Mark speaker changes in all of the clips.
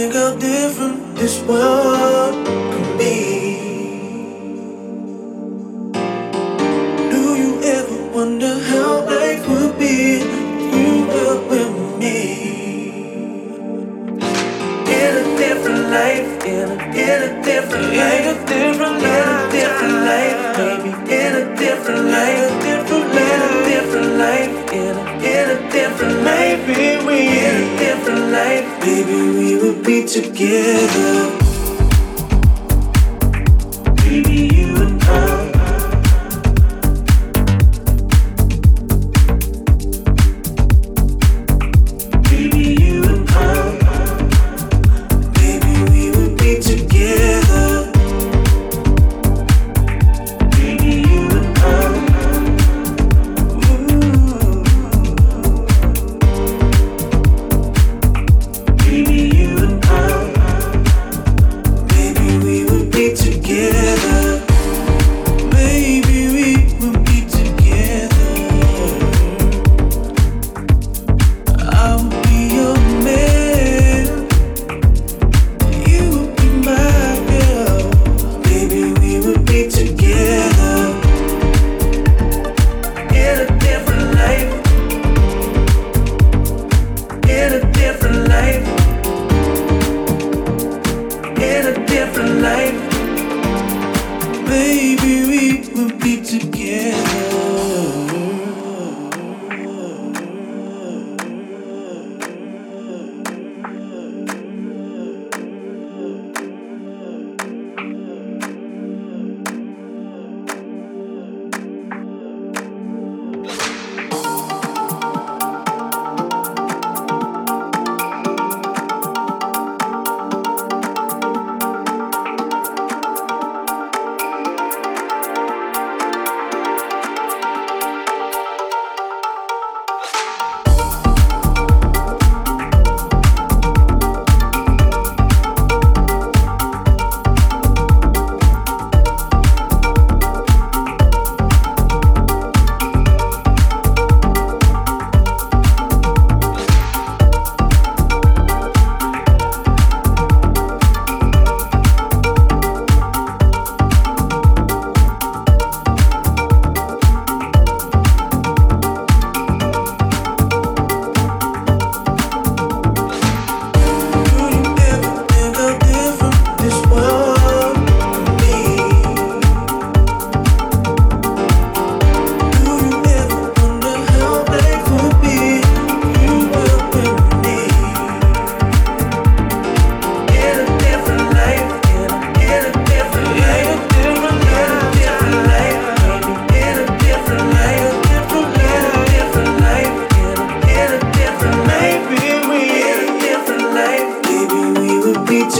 Speaker 1: In a
Speaker 2: different This we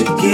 Speaker 3: to give.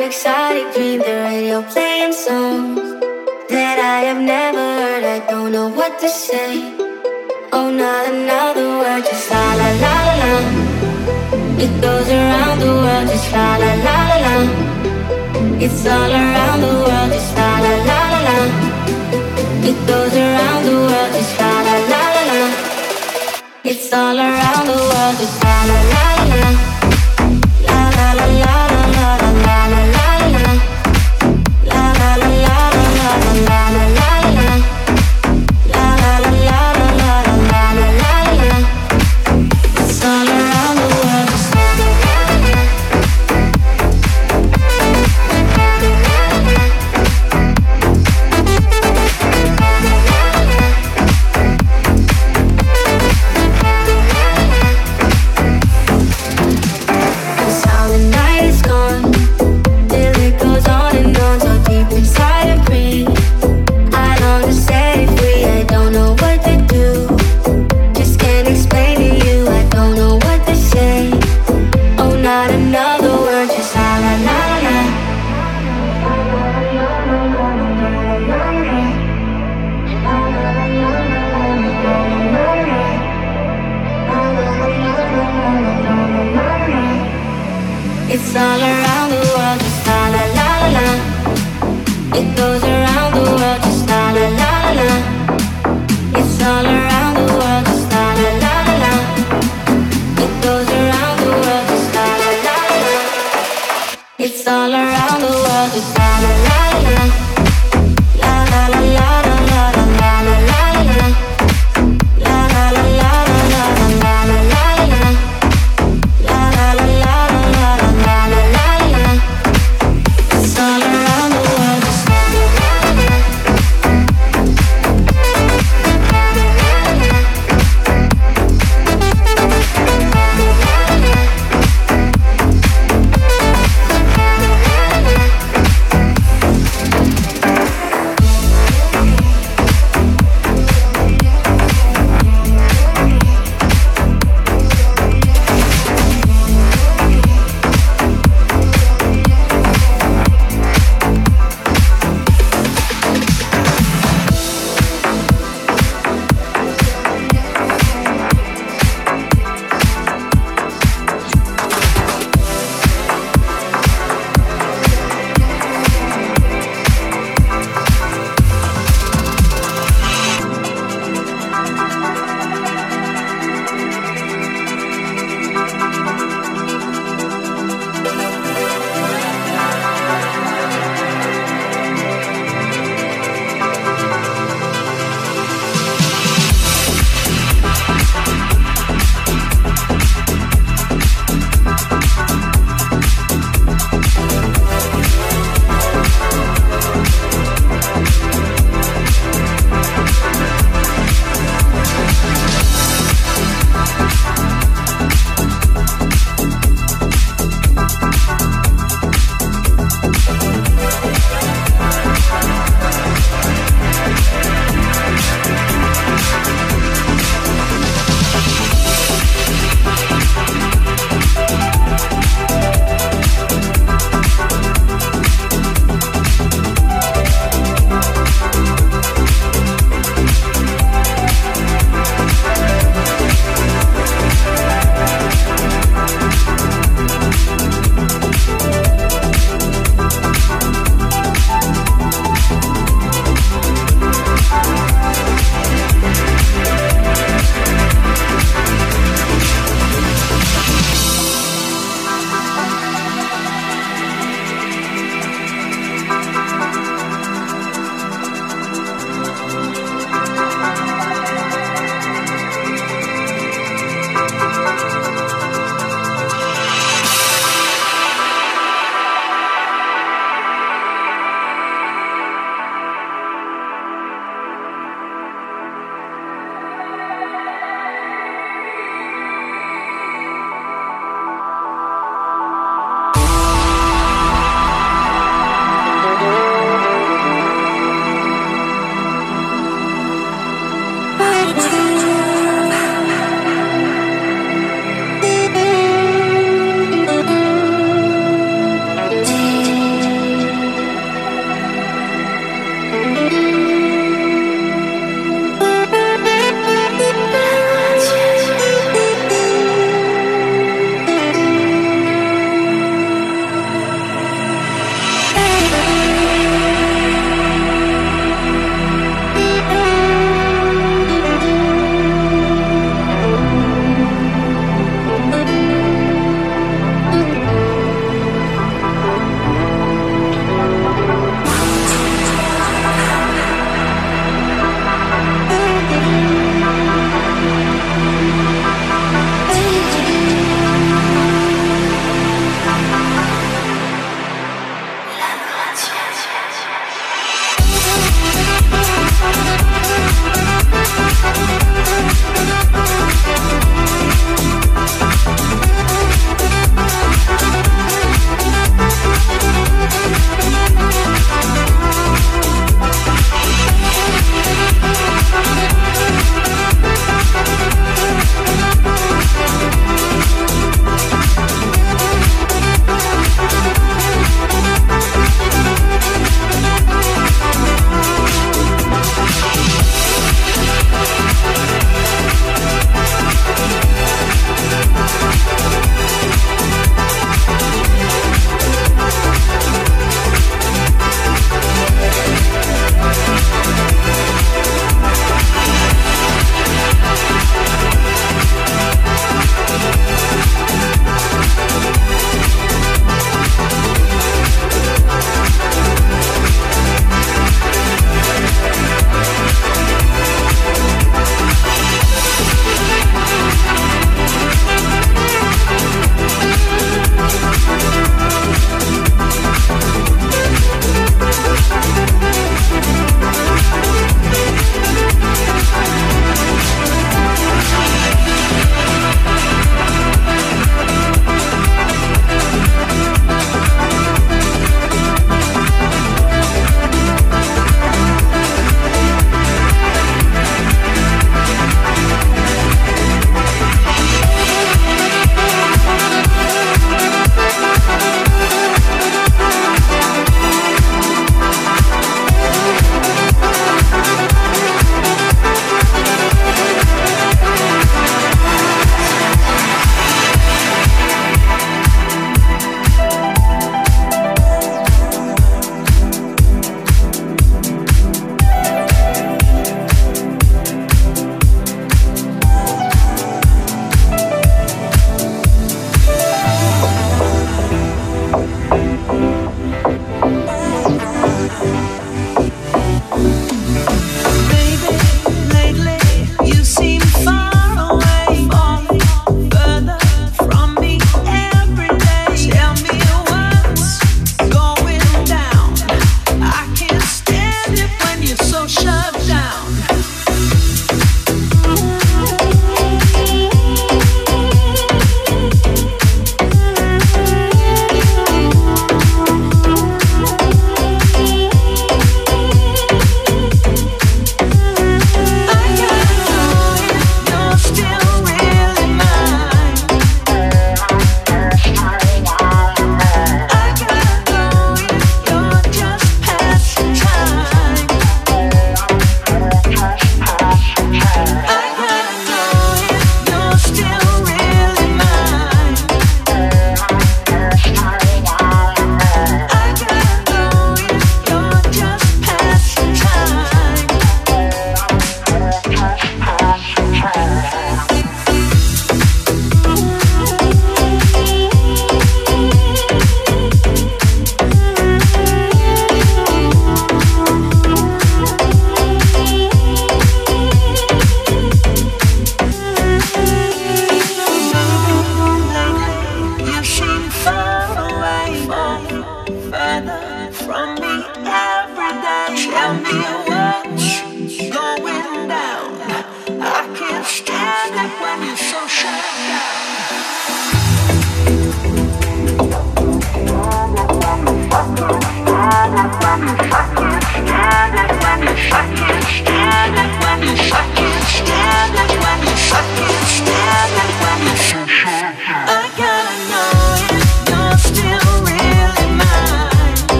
Speaker 3: an exotic dream, the radio playing songs that I have never heard. I don't know what to say. Oh, not another word, just la la la la la. It goes around the world, just la la la la la. It's all around the world, just la la la la la. It goes around the world, just la la la la. It's all around the world, just la la la la.